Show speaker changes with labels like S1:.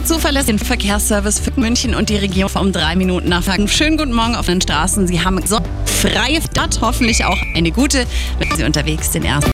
S1: Der zuverlässige Verkehrsservice für München und die Region um drei Minuten nachfragen. Schönen guten Morgen auf den Straßen. Sie haben so freie Stadt, hoffentlich auch eine gute, wenn Sie unterwegs sind. Erst